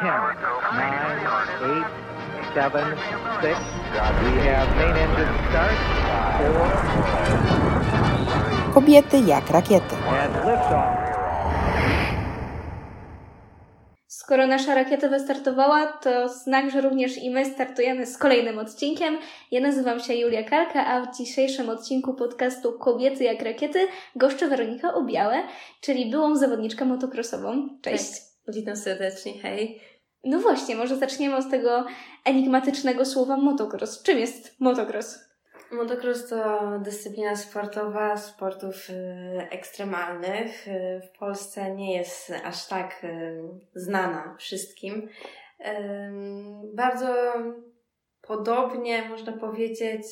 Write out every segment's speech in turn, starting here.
We have main engine start. Kobiety jak rakiety. Skoro nasza rakieta wystartowała, to znak, że również i my startujemy z kolejnym odcinkiem. Ja nazywam się Julia Kalka, a w dzisiejszym odcinku podcastu Kobiety jak rakiety goszczę Weronika Obiałę, czyli byłą zawodniczkę motocrossową. Cześć. Tak. Witam serdecznie, hej. No właśnie, może zaczniemy od tego enigmatycznego słowa motocross. Czym jest motocross? Motocross to dyscyplina sportowa sportów y, ekstremalnych. Y, w Polsce nie jest aż tak y, znana wszystkim. Bardzo podobnie, można powiedzieć,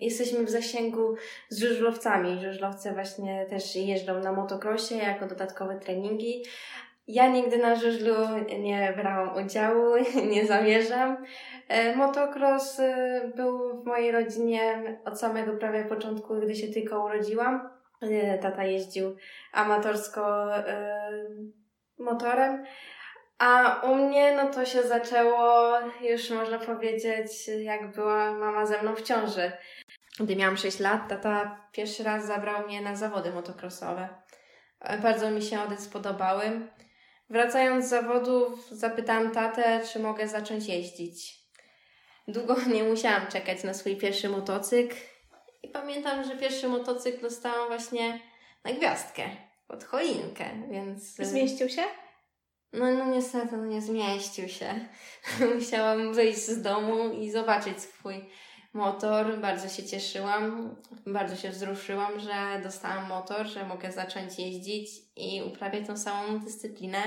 jesteśmy w zasięgu z żużlowcami. Żużlowcy właśnie też jeżdżą na motocrossie jako dodatkowe treningi. Ja nigdy na żużlu nie brałam udziału, nie zamierzam. E, Motocross e, był w mojej rodzinie od samego prawie początku, gdy się tylko urodziłam. E, Tata jeździł amatorsko motorem. A u mnie no to się zaczęło już można powiedzieć, jak była mama ze mną w ciąży. Gdy miałam 6 lat, tata pierwszy raz zabrał mnie na zawody motocrossowe. Bardzo mi się one spodobały. Wracając z zawodów, zapytałam tatę, czy mogę zacząć jeździć. Długo nie musiałam czekać na swój pierwszy motocykl. I pamiętam, że pierwszy motocykl dostałam właśnie na gwiazdkę, pod choinkę, więc... Zmieścił się? No, no niestety, no nie zmieścił się. Musiałam wyjść z domu i zobaczyć swój motor. Bardzo się cieszyłam, bardzo się wzruszyłam, że dostałam motor, że mogę zacząć jeździć i uprawiać tą samą dyscyplinę,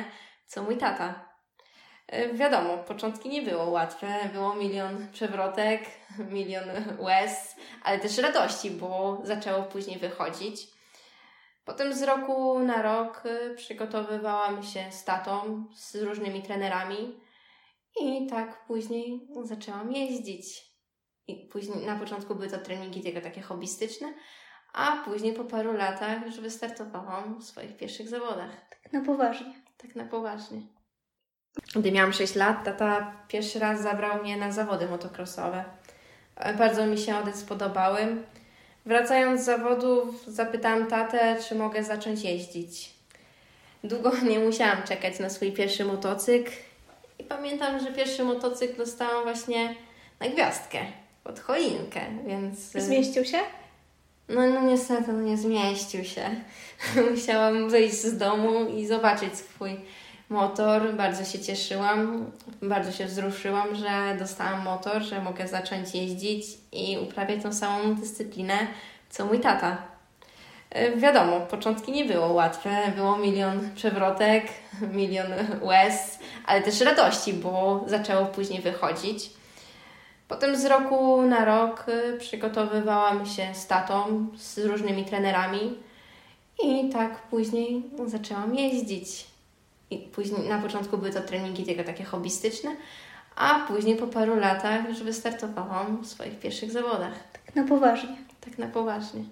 co mój tata. E, Wiadomo, początki nie było łatwe, było milion przewrotek, milion łez, ale też radości, bo zaczęło później wychodzić. Potem z roku na rok y, przygotowywałam się z tatą, z różnymi trenerami i tak później zaczęłam jeździć. I później, na początku były to treningi tylko takie hobbystyczne, a później po paru latach już wystartowałam w swoich pierwszych zawodach. Na poważnie. Tak na poważnie. Gdy miałam 6 lat, tata pierwszy raz zabrał mnie na zawody motocrossowe. Bardzo mi się one spodobały. Wracając z zawodów, zapytałam tatę, czy mogę zacząć jeździć. Długo nie musiałam czekać na swój pierwszy motocykl. I pamiętam, że pierwszy motocykl dostałam właśnie na gwiazdkę, pod choinkę, więc... Zmieścił się? no, no niestety, no nie zmieścił się. Musiałam wyjść z domu i zobaczyć swój motor. Bardzo się cieszyłam, bardzo się wzruszyłam, że dostałam motor, że mogę zacząć jeździć i uprawiać tą samą dyscyplinę, co mój tata. E, Wiadomo, początki nie było łatwe, było milion przewrotek, milion łez, ale też radości, bo zaczęło później wychodzić. Potem z roku na rok y, przygotowywałam się z tatą, z różnymi trenerami i tak później zaczęłam jeździć. I później, na początku były to treningi tylko takie hobbystyczne, a później po paru latach już wystartowałam w swoich pierwszych zawodach. Na poważnie. Tak na poważnie.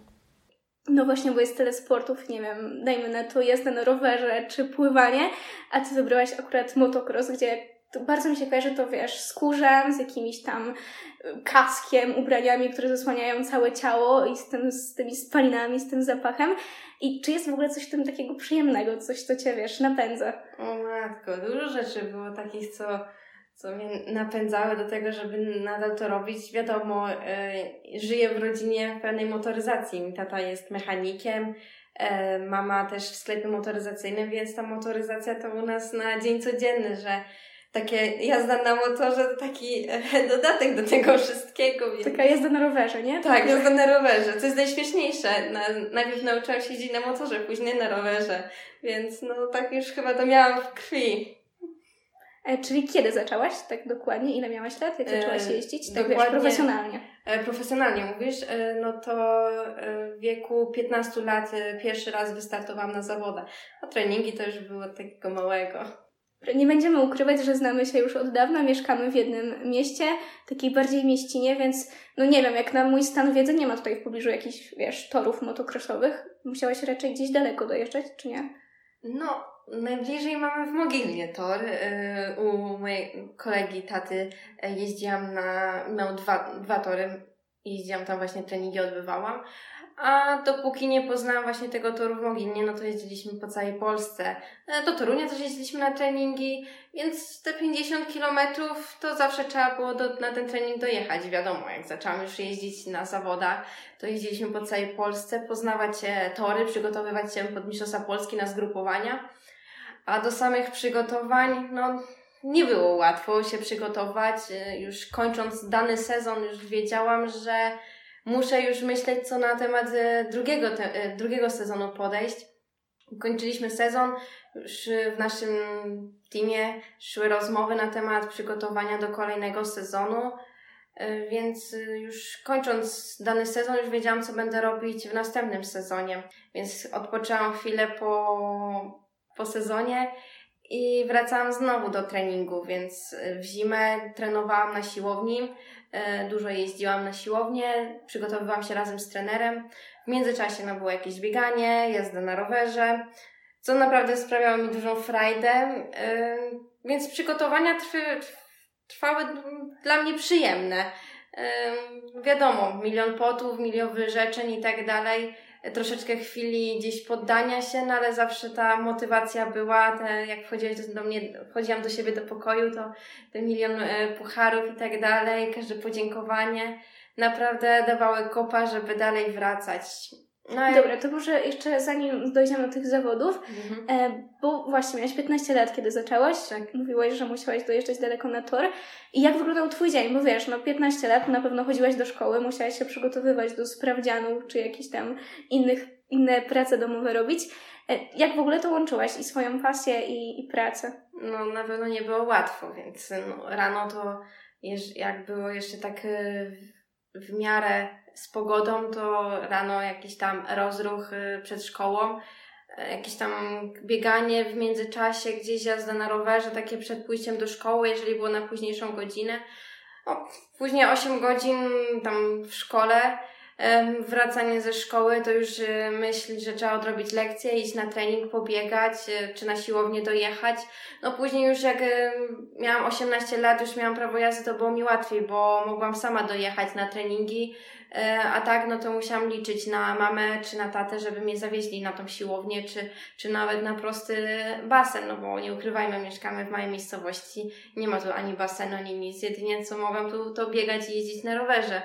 No właśnie, bo jest tyle sportów, nie wiem, dajmy na to jazdę na rowerze czy pływanie, a ty wybrałaś akurat motocross, gdzie to bardzo mi się kojarzy to, wiesz, z kurzem, z jakimiś tam y, kaskiem, ubraniami, które zasłaniają całe ciało i z, tym, z tymi spalinami, z tym zapachem. I czy jest w ogóle coś w tym takiego przyjemnego, coś, co cię, wiesz, napędza? O matko, dużo rzeczy było takich, co, co mnie napędzały do tego, żeby nadal to robić. Wiadomo, y, żyję w rodzinie pełnej motoryzacji. Mój tata jest mechanikiem, e, mama też w sklepie motoryzacyjnym, więc ta motoryzacja to u nas na dzień codzienny, że takie jazda na motorze to taki dodatek do tego wszystkiego. Więc... Taka jazda na rowerze, nie? Tak, jazda na rowerze. To jest najśmieszniejsze. Na, najpierw nauczyłam się jeździć na motorze, później na rowerze. Więc no tak już chyba to miałam w krwi. E, czyli kiedy zaczęłaś, tak dokładnie? Ile miałaś lat, jak E, zaczęłaś jeździć? Tak wiesz, dokładnie. profesjonalnie. E, profesjonalnie mówisz, e, no to e, w wieku 15 lat e, pierwszy raz wystartowałam na zawodach. A treningi to już było takiego małego. Nie będziemy ukrywać, że znamy się już od dawna, mieszkamy w jednym mieście, takiej bardziej mieścinie, więc no nie wiem, jak na mój stan wiedzy nie ma tutaj w pobliżu jakichś, wiesz, torów motocrossowych. Musiałaś raczej gdzieś daleko dojeżdżać, czy nie? No, najbliżej mamy w Mogilnie tor. Y, u mojej kolegi taty jeździłam na, miał dwa, dwa tory. Jeździłam tam właśnie treningi odbywałam. A dopóki nie poznałam właśnie tego toru w Mogilnie, no to jeździliśmy po całej Polsce. E, do Torunia też jeździliśmy na treningi, więc te 50 kilometrów to zawsze trzeba było do, na ten trening dojechać. Wiadomo, jak zaczęłam już jeździć na zawodach, to jeździliśmy po całej Polsce, poznawać tory, przygotowywać się pod Mistrzostwa Polski na zgrupowania. A do samych przygotowań, no nie było łatwo się przygotować. E, już kończąc dany sezon, już wiedziałam, że muszę już myśleć, co na temat e, drugiego, te, e, drugiego sezonu podejść. Kończyliśmy sezon, już w naszym teamie szły rozmowy na temat przygotowania do kolejnego sezonu, e, więc już kończąc dany sezon, już wiedziałam, co będę robić w następnym sezonie. Więc odpoczęłam chwilę po, po sezonie i wracałam znowu do treningu, więc w zimę trenowałam na siłowni. E, dużo jeździłam na siłownię, przygotowywałam się razem z trenerem. W międzyczasie no, było jakieś bieganie, jazda na rowerze, co naprawdę sprawiało mi dużą frajdę. E, więc przygotowania trwy, trwały dla mnie przyjemne. E, wiadomo, milion potów, milion wyrzeczeń i tak dalej troszeczkę chwili gdzieś poddania się, no ale zawsze ta motywacja była, te, jak wchodziłeś do mnie, wchodziłam do siebie do pokoju, to ten milion e, pucharów i tak dalej, każde podziękowanie naprawdę dawały kopa, żeby dalej wracać. No Dobra, to może jeszcze zanim dojdziemy do tych zawodów, mhm. e, bo właśnie miałaś 15 lat, kiedy zaczęłaś, tak. mówiłaś, że musiałaś dojeżdżać daleko na tor. I jak wyglądał Twój dzień? Bo wiesz, no 15 lat, na pewno chodziłaś do szkoły, musiałaś się przygotowywać do sprawdzianów, czy jakichś tam innych, inne prace domowe robić. E, jak w ogóle to łączyłaś i swoją pasję i, i pracę? No na pewno nie było łatwo, więc no, rano to jak było jeszcze tak e, w miarę z pogodą, to rano jakiś tam rozruch y, przed szkołą, y, jakieś tam bieganie w międzyczasie, gdzieś jazda na rowerze, takie przed pójściem do szkoły, jeżeli było na późniejszą godzinę. O, później 8 godzin tam w szkole, wracanie ze szkoły to już y, myśl, że trzeba odrobić lekcję, iść na trening, pobiegać, czy na siłownię dojechać. No później już jak miałam 18 lat, już miałam prawo jazdy, to było mi łatwiej, bo mogłam sama dojechać na treningi, a tak, no to musiałam liczyć na mamę czy na tatę, żeby mnie zawieźli na tą siłownię, czy, czy nawet na prosty basen, no bo nie ukrywajmy, mieszkamy w małej miejscowości, nie ma tu ani basenu, ani nic, jedynie co mogłam tu to biegać i jeździć na rowerze.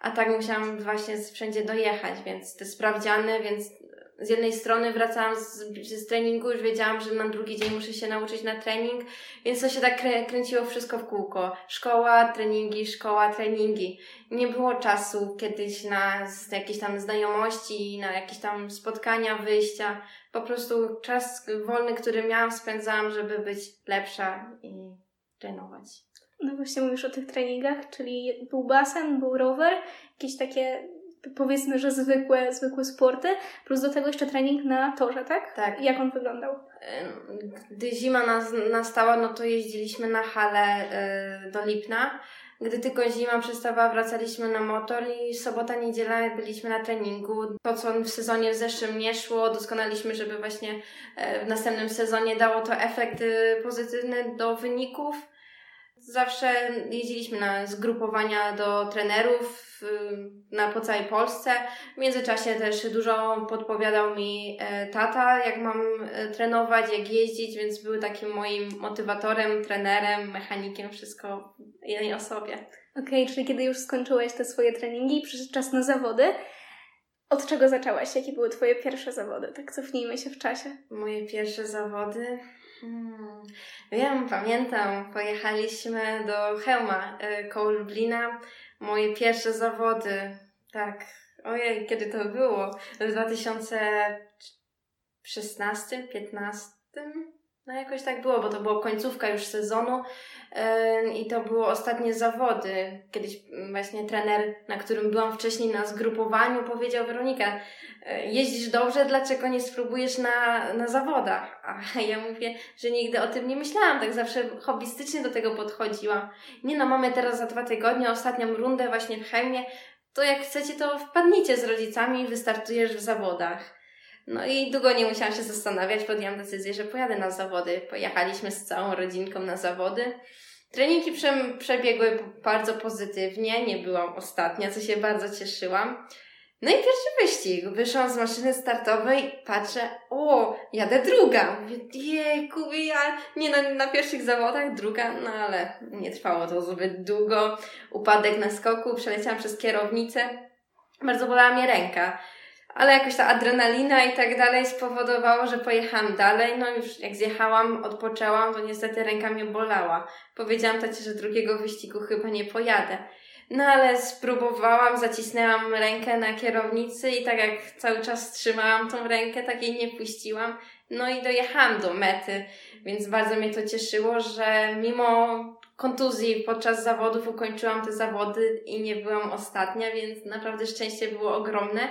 A tak musiałam właśnie wszędzie dojechać, więc te sprawdziany, więc z jednej strony wracałam z, z treningu, już wiedziałam, że na drugi dzień muszę się nauczyć na trening, więc to się tak krę, kręciło wszystko w kółko. Szkoła, treningi, szkoła, treningi. Nie było czasu kiedyś na jakieś tam znajomości, na jakieś tam spotkania, wyjścia. Po prostu czas wolny, który miałam, spędzałam, żeby być lepsza i trenować. No właśnie mówisz o tych treningach, czyli był basen, był rower, jakieś takie powiedzmy, że zwykłe, zwykłe sporty, plus do tego jeszcze trening na torze, tak? Tak. Jak on wyglądał? Gdy zima nas, nastała, no to jeździliśmy na halę y, do Lipna. Gdy tylko zima przestawała, wracaliśmy na motor i sobota, niedziela byliśmy na treningu. To, co w sezonie w zeszłym nie szło, doskonaliśmy, żeby właśnie y, w następnym sezonie dało to efekt y, pozytywny do wyników zawsze jeździliśmy na zgrupowania do trenerów na po całej Polsce. W międzyczasie też dużo podpowiadał mi e, tata, jak mam e, trenować, jak jeździć, więc był takim moim motywatorem, trenerem, mechanikiem, wszystko w jednej osobie. Okej, okay, czyli kiedy już skończyłeś te swoje treningi i przyszedł czas na zawody, od czego zaczęłaś? Jakie były Twoje pierwsze zawody? Tak cofnijmy się w czasie. Moje pierwsze zawody? Hmm. Wiem, pamiętam. Pojechaliśmy do Chełma y, koło Lublina. Moje pierwsze zawody. Tak. Ojej, kiedy to było? W 2016, 15? No jakoś tak było, bo to była końcówka już sezonu i to było ostatnie zawody. Kiedyś właśnie trener, na którym byłam wcześniej na zgrupowaniu, powiedział Weronika, e, jeździsz dobrze, dlaczego nie spróbujesz na, na zawodach? A ja mówię, że nigdy o tym nie myślałam, tak zawsze hobbystycznie do tego podchodziłam. Nie no, mamy teraz za dwa tygodnie ostatnią rundę właśnie w Chełmie, to jak chcecie, to wpadnijcie z rodzicami i wystartujesz w zawodach. No i długo nie musiałam się zastanawiać, podjęłam decyzję, że pojadę na zawody. Pojechaliśmy z całą rodzinką na zawody. Treningi prze, przebiegły bardzo pozytywnie, nie byłam ostatnia, co się bardzo cieszyłam. No i pierwszy wyścig. Wyszłam z maszyny startowej, patrzę, o, jadę druga. Mówię, jejku, ja nie na, na pierwszych zawodach, druga, no ale nie trwało to zbyt długo. Upadek na skoku, przeleciałam przez kierownicę. Bardzo bolała mnie ręka. Ale jakoś ta adrenalina i tak dalej spowodowało, że pojechałam dalej. No już jak zjechałam, odpoczęłam, to niestety ręka mnie bolała. Powiedziałam tacie, że drugiego wyścigu chyba nie pojadę. No ale spróbowałam, zacisnęłam rękę na kierownicy i tak jak cały czas trzymałam tą rękę, tak jej nie puściłam. No i dojechałam do mety, więc bardzo mnie to cieszyło, że mimo kontuzji podczas zawodów ukończyłam te zawody i nie byłam ostatnia, więc naprawdę szczęście było ogromne.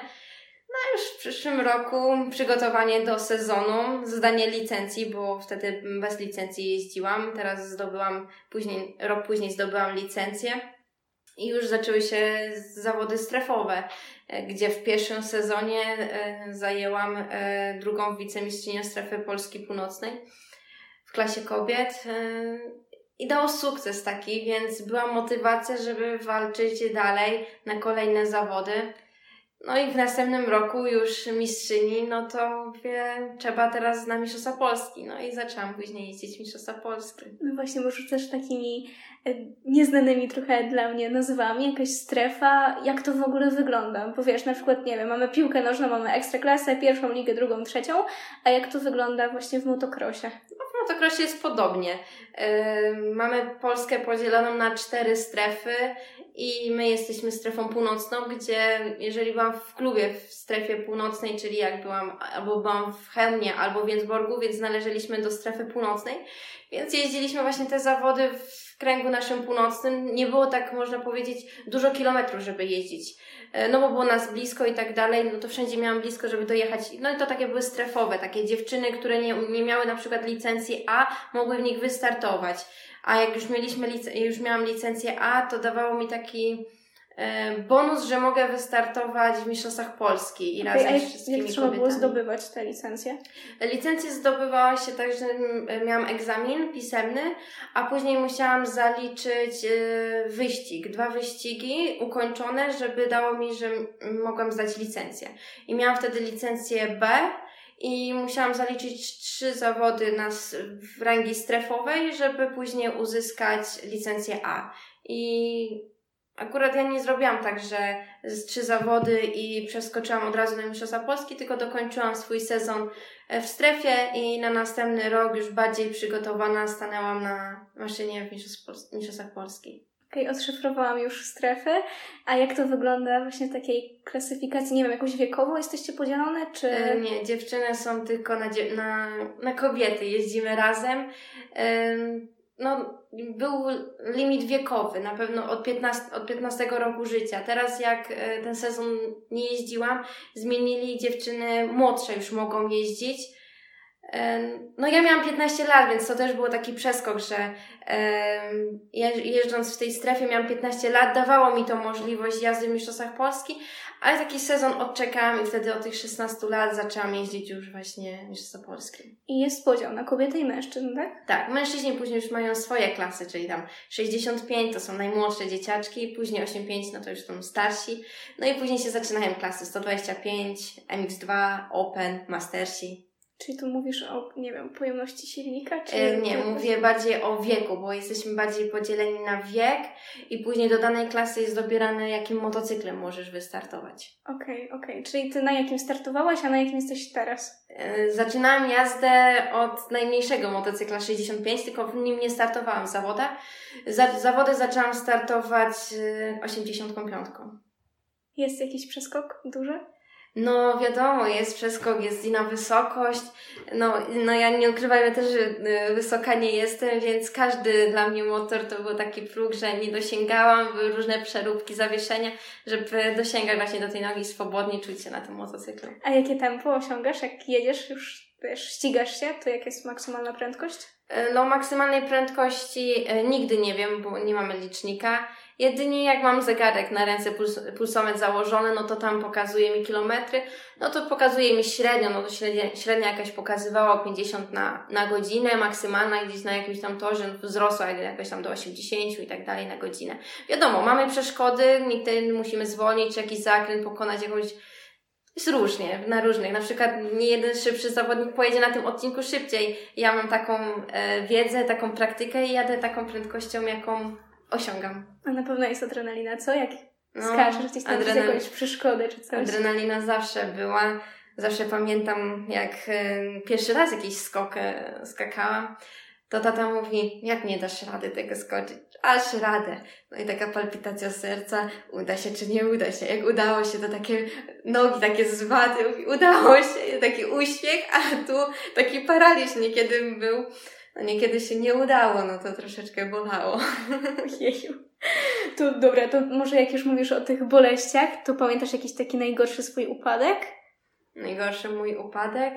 No już w przyszłym roku przygotowanie do sezonu, zdanie licencji, bo wtedy bez licencji jeździłam. Teraz zdobyłam później, rok później zdobyłam licencję. I już zaczęły się zawody strefowe, e, gdzie w pierwszym sezonie e, zajęłam e, drugą wicemistrzynię strefy Polski Północnej w klasie kobiet. I dało sukces taki, więc była motywacja, żeby walczyć dalej na kolejne zawody. No i w następnym roku już mistrzyni, no to wie, trzeba teraz na Mistrzostwa Polski. No i zaczęłam później jeździć Mistrzostwa Polski. No właśnie, bo rzucasz takimi e, nieznanymi trochę dla mnie nazwami, jakaś strefa, jak to w ogóle wygląda? Bo wiesz, na przykład, nie wiem, mamy piłkę nożną, mamy ekstraklasę, pierwszą ligę, drugą, trzecią, a jak to wygląda właśnie w motokrosie? No, w motokrosie jest podobnie. Yy, mamy Polskę podzieloną na cztery strefy i my jesteśmy strefą północną, gdzie jeżeli byłam w klubie w strefie północnej, czyli jak byłam, albo byłam w Chełmie, albo w Więcborgu, więc należeliśmy do strefy północnej, więc jeździliśmy właśnie te zawody w kręgu naszym północnym. Nie było tak, można powiedzieć, dużo kilometrów, żeby jeździć. E, no bo było nas blisko i tak dalej, no to wszędzie miałam blisko, żeby dojechać. No i to takie były strefowe, takie dziewczyny, które nie, nie miały na przykład licencji A, mogły w nich wystartować. A jak już mieliśmy, już miałam licencję A, to dawało mi taki e, bonus, że mogę wystartować w Mistrzostwach Polski i okay, razem z wszystkimi jak trzeba było zdobywać te licencje? Licencję zdobywała się tak, że miałam egzamin pisemny, a później musiałam zaliczyć e, wyścig, dwa wyścigi ukończone, żeby dało mi, że mogłam zdać licencję. I miałam wtedy licencję B, i musiałam zaliczyć trzy zawody na, w rangi strefowej, żeby później uzyskać licencję A. I akurat ja nie zrobiłam tak, że z trzy zawody i przeskoczyłam od razu do Mistrzostwa Polski, tylko dokończyłam swój sezon e, w strefie i na następny rok już bardziej przygotowana stanęłam na maszynie w Mistrzostwach Polski. Okej, okay, odszyfrowałam już strefy. A jak to wygląda właśnie w takiej klasyfikacji? Nie wiem, jakoś wiekowo jesteście podzielone, czy... E, nie, dziewczyny są tylko na, na, na kobiety. Jeździmy razem. E, no, był limit wiekowy, na pewno od 15, od 15 roku życia. Teraz jak e, ten sezon nie jeździłam, zmienili dziewczyny młodsze już mogą jeździć no ja miałam 15 lat, więc to też było taki przeskok, że jeżdżąc w tej strefie miałam 15 lat, dawało mi to możliwość jazdy w Mistrzostwach Polski, ale taki sezon odczekałam i wtedy od tych 16 lat zaczęłam jeździć już właśnie Mistrzostwa Polskie. I jest podział na kobiety i mężczyzn, tak? Tak, mężczyźni później już mają swoje klasy, czyli tam 65 to są najmłodsze dzieciaczki, później 85 no to już są starsi, no i później się zaczynają klasy 125, MX2, Open, Mastersi. Czyli tu mówisz o, nie wiem, pojemności silnika? Czy e, nie, mówię bardziej o wieku, bo jesteśmy bardziej podzieleni na wiek i później do danej klasy jest dobierane, jakim motocyklem możesz wystartować. Okej, okay, okej. Okay. Czyli ty na jakim startowałaś, a na jakim jesteś teraz? E, zaczynałam jazdę od najmniejszego motocykla 65, tylko w nim nie startowałam w zawodach. Za, zawody zaczęłam startować 85. E, jest jakiś przeskok duży? No wiadomo, jest przeskok, jest inna wysokość. No, no ja nie ukrywajmy też, że y, wysoka nie jestem, więc każdy dla mnie motor to był taki próg, że nie dosięgałam, były różne przeróbki, zawieszenia, żeby dosięgać właśnie do tej nogi swobodnie, czuć się na tym motocyklu. A jakie tempo osiągasz, jak jedziesz już, wiesz, ścigasz się, to jaka jest maksymalna prędkość? Y, no maksymalnej prędkości y, nigdy nie wiem, bo nie mamy licznika. Jedynie jak mam zegarek na ręce, puls, pulsometr założony, no to tam pokazuje mi kilometry, no to pokazuje mi średnio, no to średnia, średnia jakaś pokazywała 50 na, na godzinę, maksymalna gdzieś na jakimś tam torze wzrosła jakoś tam do 80 i tak dalej na godzinę. Wiadomo, mamy przeszkody, nigdy musimy zwolnić, jakiś zakręt, pokonać jakąś jest różnie, na różnych. Na przykład nie jeden szybszy zawodnik pojedzie na tym odcinku szybciej. Ja mam taką e, wiedzę, taką praktykę i jadę taką prędkością, jaką osiągam. A na pewno jest adrenalina, co? Jak no, skaczesz gdzieś tam adrenal... jakąś przeszkodę czy coś? Adrenalina zawsze była. Zawsze pamiętam, jak e, pierwszy raz jakiś skok e, skakałam, to tata mówi, jak nie dasz rady tego skoczyć? Aż radę. No i taka palpitacja serca, uda się czy nie uda się. Jak udało się, to takie nogi takie zwady, mówi, udało się, taki uśmiech, a tu taki paraliż niekiedy był. No niekiedy się nie udało, no to troszeczkę bolało. Jeju. To dobra, to może jak już mówisz o tych boleściach, to pamiętasz jakiś taki najgorszy swój upadek? Najgorszy mój upadek?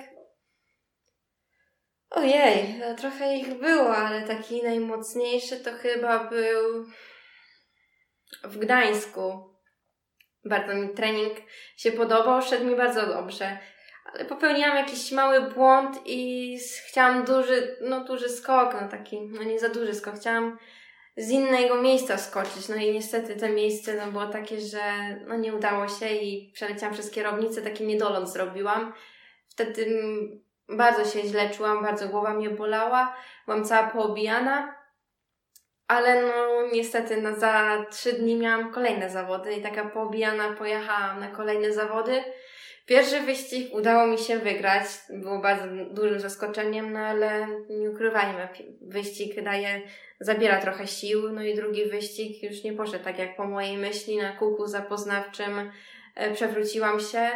Ojej, no trochę ich było, ale taki najmocniejszy to chyba był w Gdańsku. Bardzo mi trening się podobał, szedł mi bardzo dobrze. Ale popełniłam jakiś mały błąd i chciałam duży, no duży skok, no taki, no nie za duży skok. Chciałam z innego miejsca skoczyć. No i niestety to miejsce no, było takie, że no, nie udało się i przeleciałam przez kierownicę, taki niedolot zrobiłam. Wtedy bardzo się źle czułam, bardzo głowa mnie bolała, byłam cała poobijana, ale no niestety no, za trzy dni miałam kolejne zawody i taka poobijana pojechałam na kolejne zawody. Pierwszy wyścig udało mi się wygrać, było bardzo dużym zaskoczeniem, no ale nie ukrywajmy, wyścig daje, zabiera trochę sił, no i drugi wyścig już nie poszedł tak jak po mojej myśli, na kółku zapoznawczym e, przewróciłam się,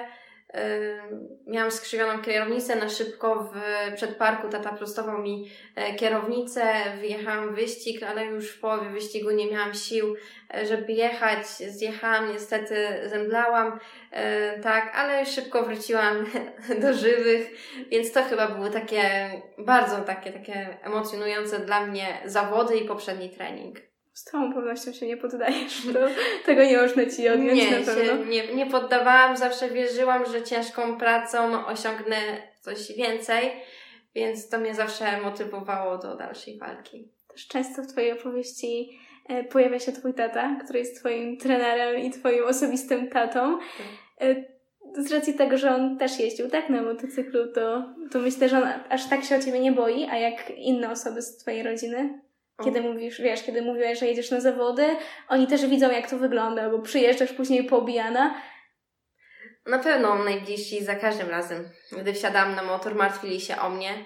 miałam skrzywioną kierownicę na szybko w przedparku, tata prostował mi e, kierownicę, wyjechałam wyścig, ale już w połowie wyścigu nie miałam sił, e, żeby jechać, zjechałam, niestety zemdlałam, e, tak, ale szybko wróciłam do żywych, więc to chyba były takie bardzo takie, takie emocjonujące dla mnie zawody i poprzedni trening. Z całą pewnością się nie poddajesz. To, tego nie można ci odjąć nie, na pewno. Nie, nie poddawałam, zawsze wierzyłam, że ciężką pracą osiągnę coś więcej, więc to mnie zawsze motywowało do dalszej walki. Też często w Twojej opowieści e, pojawia się Twój tata, który jest Twoim trenerem i Twoim osobistym tatą. Tak. Z racji tego, że on też jeździł tak na motocyklu, to, to myślę, że on aż tak się o Ciebie nie boi, a jak inne osoby z Twojej rodziny? Kiedy mówisz, wiesz, kiedy mówiłaś, że jedziesz na zawody, oni też widzą, jak to wygląda, bo przyjeżdżasz później poobijana. Na pewno najbliżsi za każdym razem, gdy wsiadałam na motor, martwili się o mnie.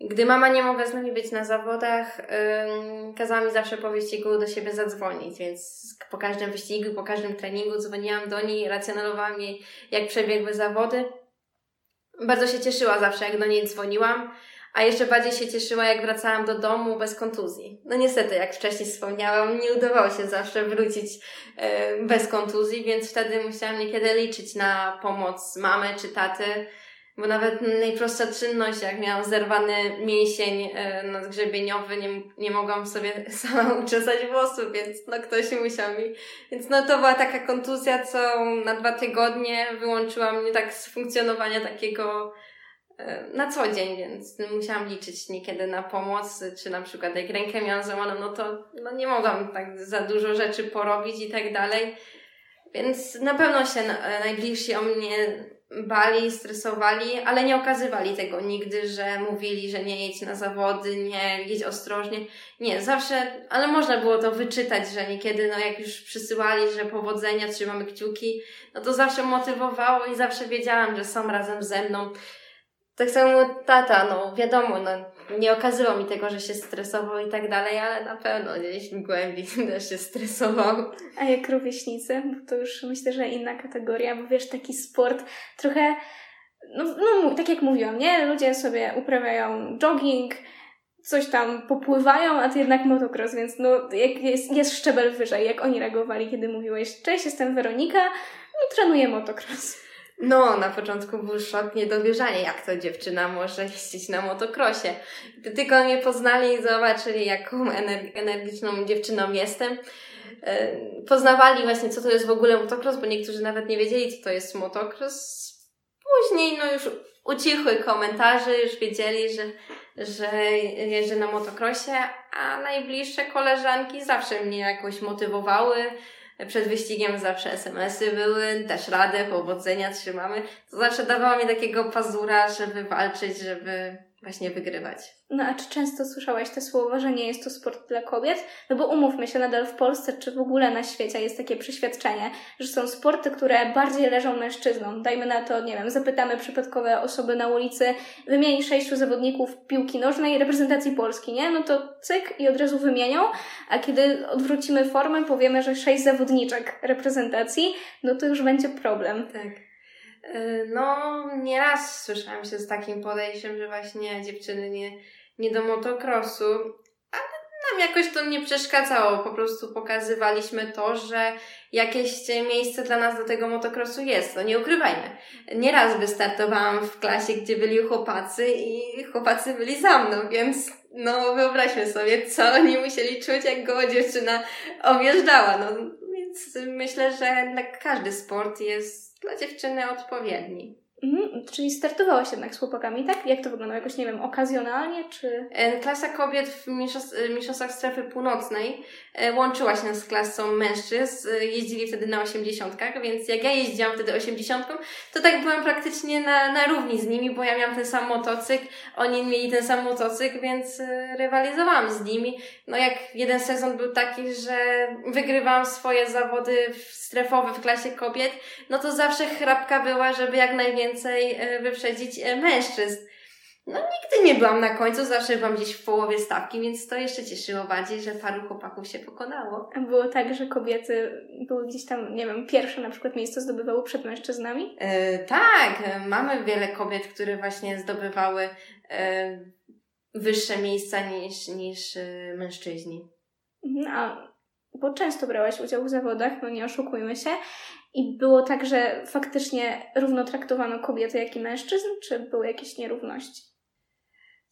Gdy mama nie mogła z nami być na zawodach, yy, kazała mi zawsze po wyścigu do siebie zadzwonić, więc po każdym wyścigu, po każdym treningu dzwoniłam do niej, racjonalowałam jej, jak przebiegły zawody. Bardzo się cieszyła zawsze, jak do niej dzwoniłam a jeszcze bardziej się cieszyła, jak wracałam do domu bez kontuzji. No niestety, jak wcześniej wspomniałam, nie udawało się zawsze wrócić e, bez kontuzji, więc wtedy musiałam niekiedy liczyć na pomoc mamy czy taty, bo nawet najprostsza czynność, jak miałam zerwany mięsień e, nadgrzebieniowy, nie, nie mogłam sobie sama uczesać włosów, więc no ktoś musiał mi. Więc no to była taka kontuzja, co na dwa tygodnie wyłączyła mnie tak z funkcjonowania takiego na co dzień, więc musiałam liczyć niekiedy na pomoc, czy na przykład jak rękę miałam złamaną, no to no nie mogłam tak za dużo rzeczy porobić i tak dalej. Więc na pewno się najbliżsi o mnie bali, stresowali, ale nie okazywali tego nigdy, że mówili, że nie jedź na zawody, nie jedź ostrożnie. Nie, zawsze, ale można było to wyczytać, że niekiedy, no jak już przysyłali, że powodzenia, trzymamy kciuki, no to zawsze motywowało i zawsze wiedziałam, że są razem ze mną. Tak samo tata, no wiadomo, no, nie okazywał mi tego, że się stresował i tak dalej, ale na pewno gdzieś w głębi też się stresował. A jak rówieśnicy? Bo to już myślę, że inna kategoria, bo wiesz, taki sport trochę, no, no tak jak mówiłam, nie? Ludzie sobie uprawiają jogging, coś tam popływają, a ty jednak motocross, więc no jak jest, jest szczebel wyżej, jak oni reagowali, kiedy mówiłeś, cześć, jestem Weronika i trenuję motocross. No, na początku był szok, niedowierzanie, jak to dziewczyna może jeździć na motocrossie. Gdy tylko mnie poznali i zobaczyli, jaką energiczną dziewczyną jestem, e, poznawali właśnie, co to jest w ogóle motocross, bo niektórzy nawet nie wiedzieli, co to jest motocross. Później, no już ucichły komentarze, już wiedzieli, że, że jeżdżę na motocrossie, a najbliższe koleżanki zawsze mnie jakoś motywowały, przed wyścigiem zawsze SMS-y były, też radę, powodzenia, trzymamy. To zawsze dawało mi takiego pazura, żeby walczyć, żeby właśnie wygrywać. No a czy często słyszałaś te słowa, że nie jest to sport dla kobiet? No bo umówmy się, nadal w Polsce czy w ogóle na świecie jest takie przeświadczenie, że są sporty, które bardziej leżą mężczyznom. Dajmy na to, nie wiem, zapytamy przypadkowe osoby na ulicy, wymieni sześciu zawodników piłki nożnej reprezentacji Polski, nie? No to cyk i od razu wymienią, a kiedy odwrócimy formę, powiemy, że sześć zawodniczek reprezentacji, no to już będzie problem. Tak. Y, no, nieraz słyszałam się z takim podejściem, że właśnie dziewczyny nie, nie do motocrossu, ale nam jakoś to nie przeszkadzało. Po prostu pokazywaliśmy to, że jakieś miejsce dla nas do tego motocrossu jest. No nie ukrywajmy. Nieraz wystartowałam w klasie, gdzie byli chłopacy i chłopacy byli za mną, więc no wyobraźmy sobie, co oni musieli czuć, jak go dziewczyna objeżdżała. No więc myślę, że na każdy sport jest dla dziewczyny odpowiedni. Czyli startowałaś jednak z chłopakami, tak? Jak to wyglądało? Jakoś, nie wiem, okazjonalnie, czy... E, klasa kobiet w mistrzostwach strefy północnej e, łączyła się z klasą mężczyzn. E, jeździli wtedy na osiemdziesiątkach, więc jak ja jeździłam wtedy osiemdziesiątką, to tak byłam praktycznie na, na równi z nimi, bo ja miałam ten sam motocykl, oni mieli ten sam motocykl, więc rywalizowałam z nimi. No jak jeden sezon był taki, że wygrywałam swoje zawody strefowe w klasie kobiet, no to zawsze chrapka była, żeby jak najwięcej e, wyprzedzić e, mężczyzn. No nigdy nie byłam na końcu, zawsze byłam gdzieś w połowie stawki, więc to jeszcze cieszyło bardziej, że paru chłopaków się pokonało. A było tak, że kobiety były gdzieś tam, nie wiem, pierwsze na przykład miejsce zdobywały przed mężczyznami? E, tak, mamy wiele kobiet, które właśnie zdobywały e, wyższe miejsca niż, niż e, mężczyźni. Mhm, a bo często brałaś udział w zawodach, no nie oszukujmy się. I było tak, że faktycznie równo traktowano kobiety, jak i mężczyzn, czy były jakieś nierówności?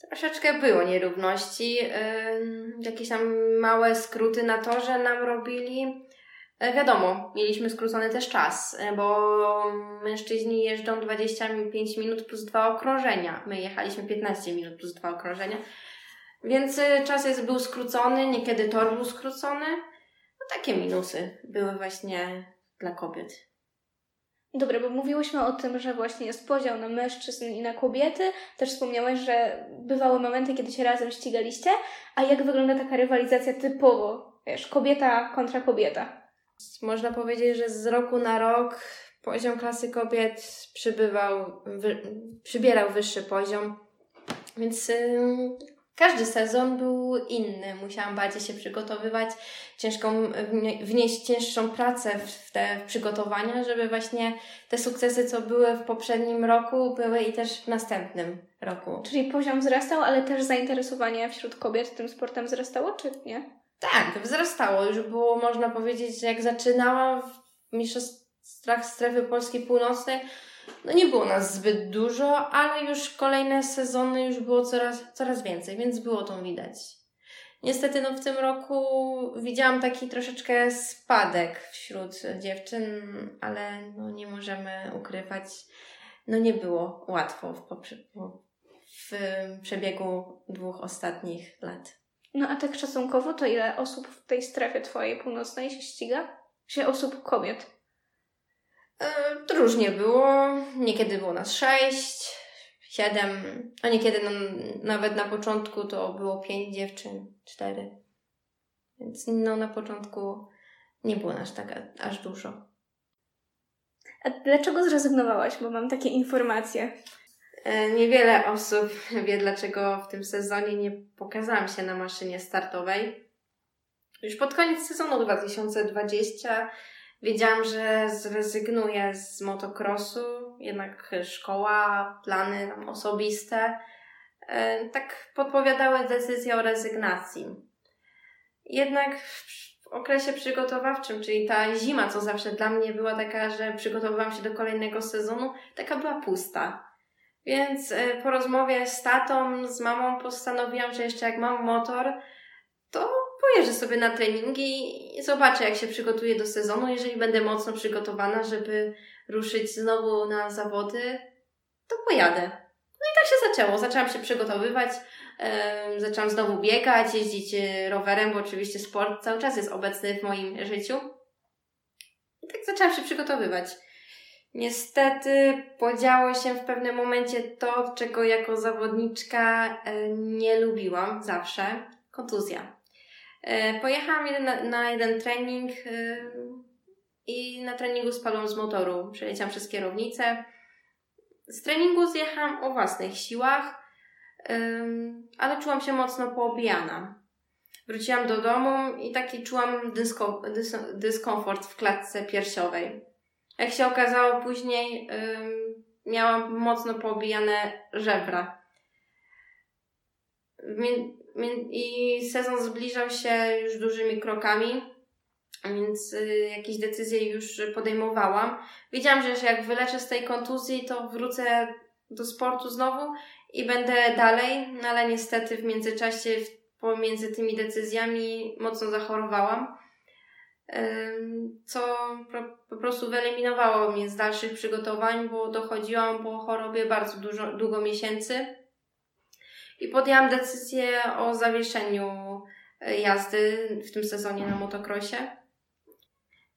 Troszeczkę było nierówności. Jakieś tam małe skróty na torze nam robili. E, wiadomo, mieliśmy skrócony też czas, e, bo mężczyźni jeżdżą 25 minut plus dwa okrążenia. My jechaliśmy 15 minut plus dwa okrążenia. Więc e, czas jest, był skrócony, niekiedy tor był skrócony. Takie minusy były właśnie dla kobiet. Dobra, bo mówiłyśmy o tym, że właśnie jest podział na mężczyzn i na kobiety. Też wspomniałaś, że bywały momenty, kiedy się razem ścigaliście. A jak wygląda taka rywalizacja typowo? Wiesz, kobieta kontra kobieta. Można powiedzieć, że z roku na rok poziom klasy kobiet przybywał, wy, przybierał wyższy poziom. Więc yy, każdy sezon był inny. Musiałam bardziej się przygotowywać, ciężką, wnieść cięższą pracę w te przygotowania, żeby właśnie te sukcesy, co były w poprzednim roku, były i też w następnym roku. Czyli poziom wzrastał, ale też zainteresowanie wśród kobiet tym sportem wzrastało, czy nie? Tak, wzrastało. Już było, można powiedzieć, że jak zaczynałam w mistrzostwach strefy polskiej północnej, no nie było nas zbyt dużo, ale już kolejne sezony już było coraz, coraz więcej, więc było to widać. Niestety no w tym roku widziałam taki troszeczkę spadek wśród dziewczyn, ale no nie możemy ukrywać, no nie było łatwo w, w przebiegu dwóch ostatnich lat. No a tak szacunkowo to ile osób w tej strefie twojej północnej się ściga? Się osób kobiet? E, różnie było. Niekiedy było nas sześć, siedem, a niekiedy no, nawet na początku to było pięć dziewczyn, cztery. Więc no na początku nie było nas tak aż dużo. A dlaczego zrezygnowałaś? Bo mam takie informacje. E, niewiele osób wie, dlaczego w tym sezonie nie pokazałam się na maszynie startowej. Już pod koniec sezonu 2020 Wiedziałam, że zrezygnuję z motocrossu, jednak szkoła, plany tam osobiste, e, tak podpowiadały decyzję o rezygnacji. Jednak okresie przygotowawczym, czyli ta zima, co zawsze dla mnie była taka, że przygotowywałam się do kolejnego sezonu, taka była pusta. Więc e, po rozmowie z tatą, z mamą postanowiłam, że jeszcze jak mam motor, to pojeżdżę sobie na treningi i zobaczę, jak się przygotuję do sezonu. Jeżeli będę mocno przygotowana, żeby ruszyć znowu na zawody, to pojadę. No i tak się zaczęło. Zaczęłam się przygotowywać, zaczęłam znowu biegać, jeździć e, rowerem, bo oczywiście sport cały czas jest obecny w moim życiu. I tak zaczęłam się przygotowywać. Niestety podziało się w pewnym momencie to, czego jako zawodniczka e, nie lubiłam zawsze. Kontuzja. E, pojechałam jeden na, na, jeden trening e, i na treningu spadłam z motoru. Przeleciałam przez kierownicę. Z treningu zjechałam o własnych siłach, ale czułam się mocno poobijana. Wróciłam do domu i taki czułam dysko, dys, dyskomfort w klatce piersiowej. Jak się okazało później, miałam mocno poobijane żebra. I sezon zbliżał się już dużymi krokami, więc y, jakieś decyzje już podejmowałam. Wiedziałam, że jak wyleczę z tej kontuzji, to wrócę do sportu znowu i będę dalej, no ale niestety w międzyczasie pomiędzy tymi decyzjami mocno zachorowałam, co po prostu wyeliminowało mnie z dalszych przygotowań, bo dochodziłam po chorobie bardzo dużo, długo miesięcy i podjęłam decyzję o zawieszeniu e, jazdy w tym sezonie na motocrossie.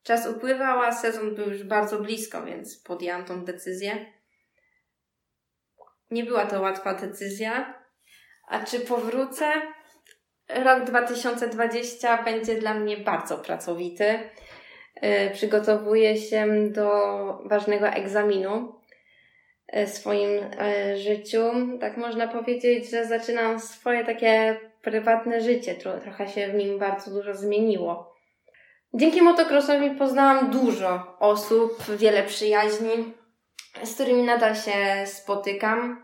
Czas upływał, a sezon był już bardzo blisko, więc podjęłam tą decyzję. Nie była to łatwa decyzja. A czy powrócę? Rok 2020 będzie dla mnie bardzo pracowity. E, przygotowuję się do ważnego egzaminu swoim e, życiu. Tak można powiedzieć, że zaczynam swoje takie prywatne życie. Trochę się w nim bardzo dużo zmieniło. Dzięki motocrossowi poznałam dużo osób, wiele przyjaźni, z którymi nadal się spotykam.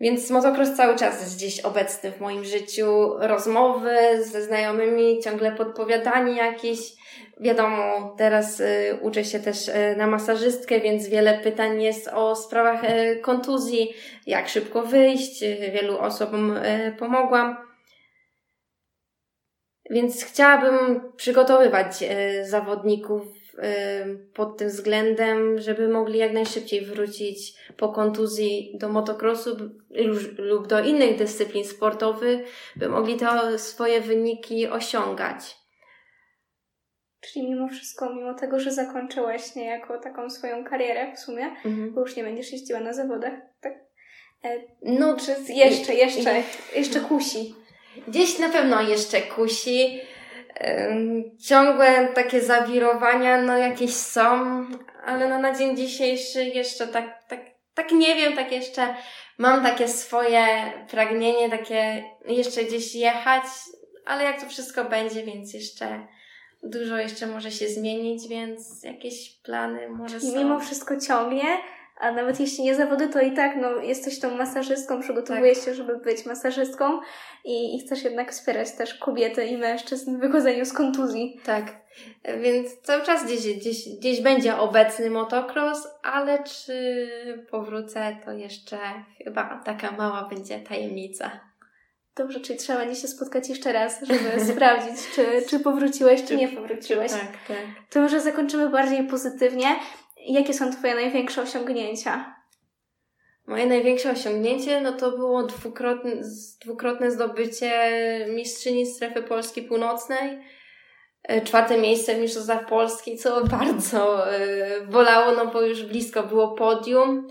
Więc motocross cały czas jest gdzieś obecny w moim życiu. Rozmowy ze znajomymi, ciągle podpowiadanie jakieś Wiadomo, teraz y, uczę się też y, na masażystkę, więc wiele pytań jest o sprawach y, kontuzji, jak szybko wyjść, wielu osobom y, pomogłam. Więc chciałabym przygotowywać y, zawodników pod tym względem, żeby mogli jak najszybciej wrócić po kontuzji do motocrossu lub do innych dyscyplin sportowych, by mogli te swoje wyniki osiągać. Czyli mimo wszystko, mimo tego, że zakończyłaś niejako taką swoją karierę w sumie, mhm. bo już nie będziesz jeździła na zawodach, tak? E, no, czy jeszcze, jeszcze, jeszcze kusi? Gdzieś na pewno jeszcze kusi. Ciągłe takie zawirowania, no jakieś są, ale no na dzień dzisiejszy jeszcze tak, tak, tak nie wiem, tak jeszcze mam takie swoje pragnienie, takie jeszcze gdzieś jechać, ale jak to wszystko będzie, więc jeszcze dużo jeszcze może się zmienić, więc jakieś plany może są. Mimo wszystko ciągnie, a nawet jeśli nie zawody, to i tak no, jesteś tą masażystką, przygotowujesz tak. się, żeby być masażystką i, i chcesz jednak wspierać też kobiety i mężczyzn w wychodzeniu z kontuzji. Tak, więc cały czas gdzieś, gdzieś, gdzieś będzie obecny motocross, ale czy powrócę, to jeszcze chyba taka mała będzie tajemnica. Dobrze, czyli trzeba będzie się spotkać jeszcze raz, żeby sprawdzić, czy, czy powróciłeś, czy, czy nie powróciłeś. Tak, tak. To może zakończymy bardziej pozytywnie. Jakie są Twoje największe osiągnięcia? Moje największe osiągnięcie no to było dwukrotne, dwukrotne zdobycie mistrzyni strefy Polski Północnej. E, czwarte miejsce w Mistrzostwach Polski, co bardzo yy, bolało, no bo już blisko było podium.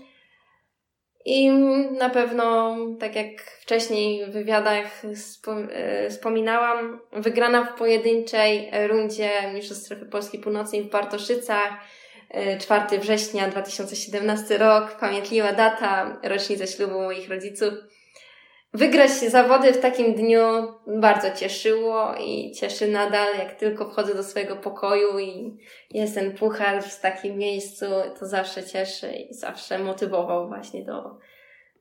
I na pewno, tak jak wcześniej w wywiadach e, wspominałam, wygrana w pojedynczej rundzie Mistrzostw Strefy Polskiej Północnej w Bartoszycach, 4 e, września 2017 rok, pamiętliwa data, rocznica ślubu moich rodziców. Wygrać zawody w takim dniu bardzo cieszyło i cieszy nadal, jak tylko wchodzę do swojego pokoju i jest ten puchar w takim miejscu, to zawsze cieszy i zawsze motywował właśnie do,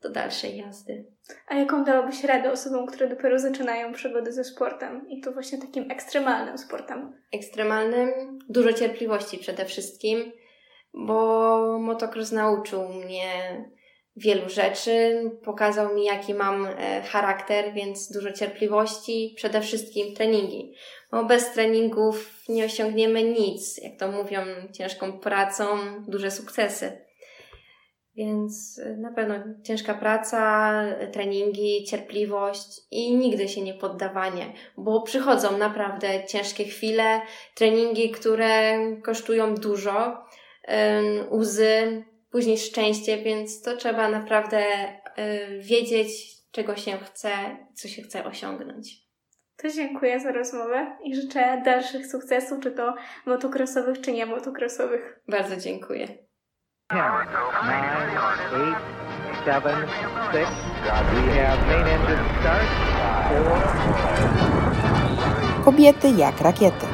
do dalszej jazdy. A jaką dałabyś radę osobom, które dopiero zaczynają przygody ze sportem i to właśnie takim ekstremalnym sportem? Ekstremalnym dużo cierpliwości przede wszystkim, bo motocross nauczył mnie wielu rzeczy, pokazał mi jaki mam e, charakter, więc dużo cierpliwości, przede wszystkim treningi. Bo bez treningów nie osiągniemy nic, jak to mówią, ciężką pracą duże sukcesy. Więc y, na pewno ciężka praca, treningi, cierpliwość i nigdy się nie poddawanie, bo przychodzą naprawdę ciężkie chwile, treningi, które kosztują dużo, łzy, później szczęście, więc to trzeba naprawdę y, wiedzieć, czego się chce, co się chce osiągnąć. To dziękuję za rozmowę i życzę dalszych sukcesów, czy to motocrossowych, czy nie motocrossowych. Bardzo dziękuję. 10, 9, 8, 7, 6. We have main engine start. 4. Kobiety jak rakiety.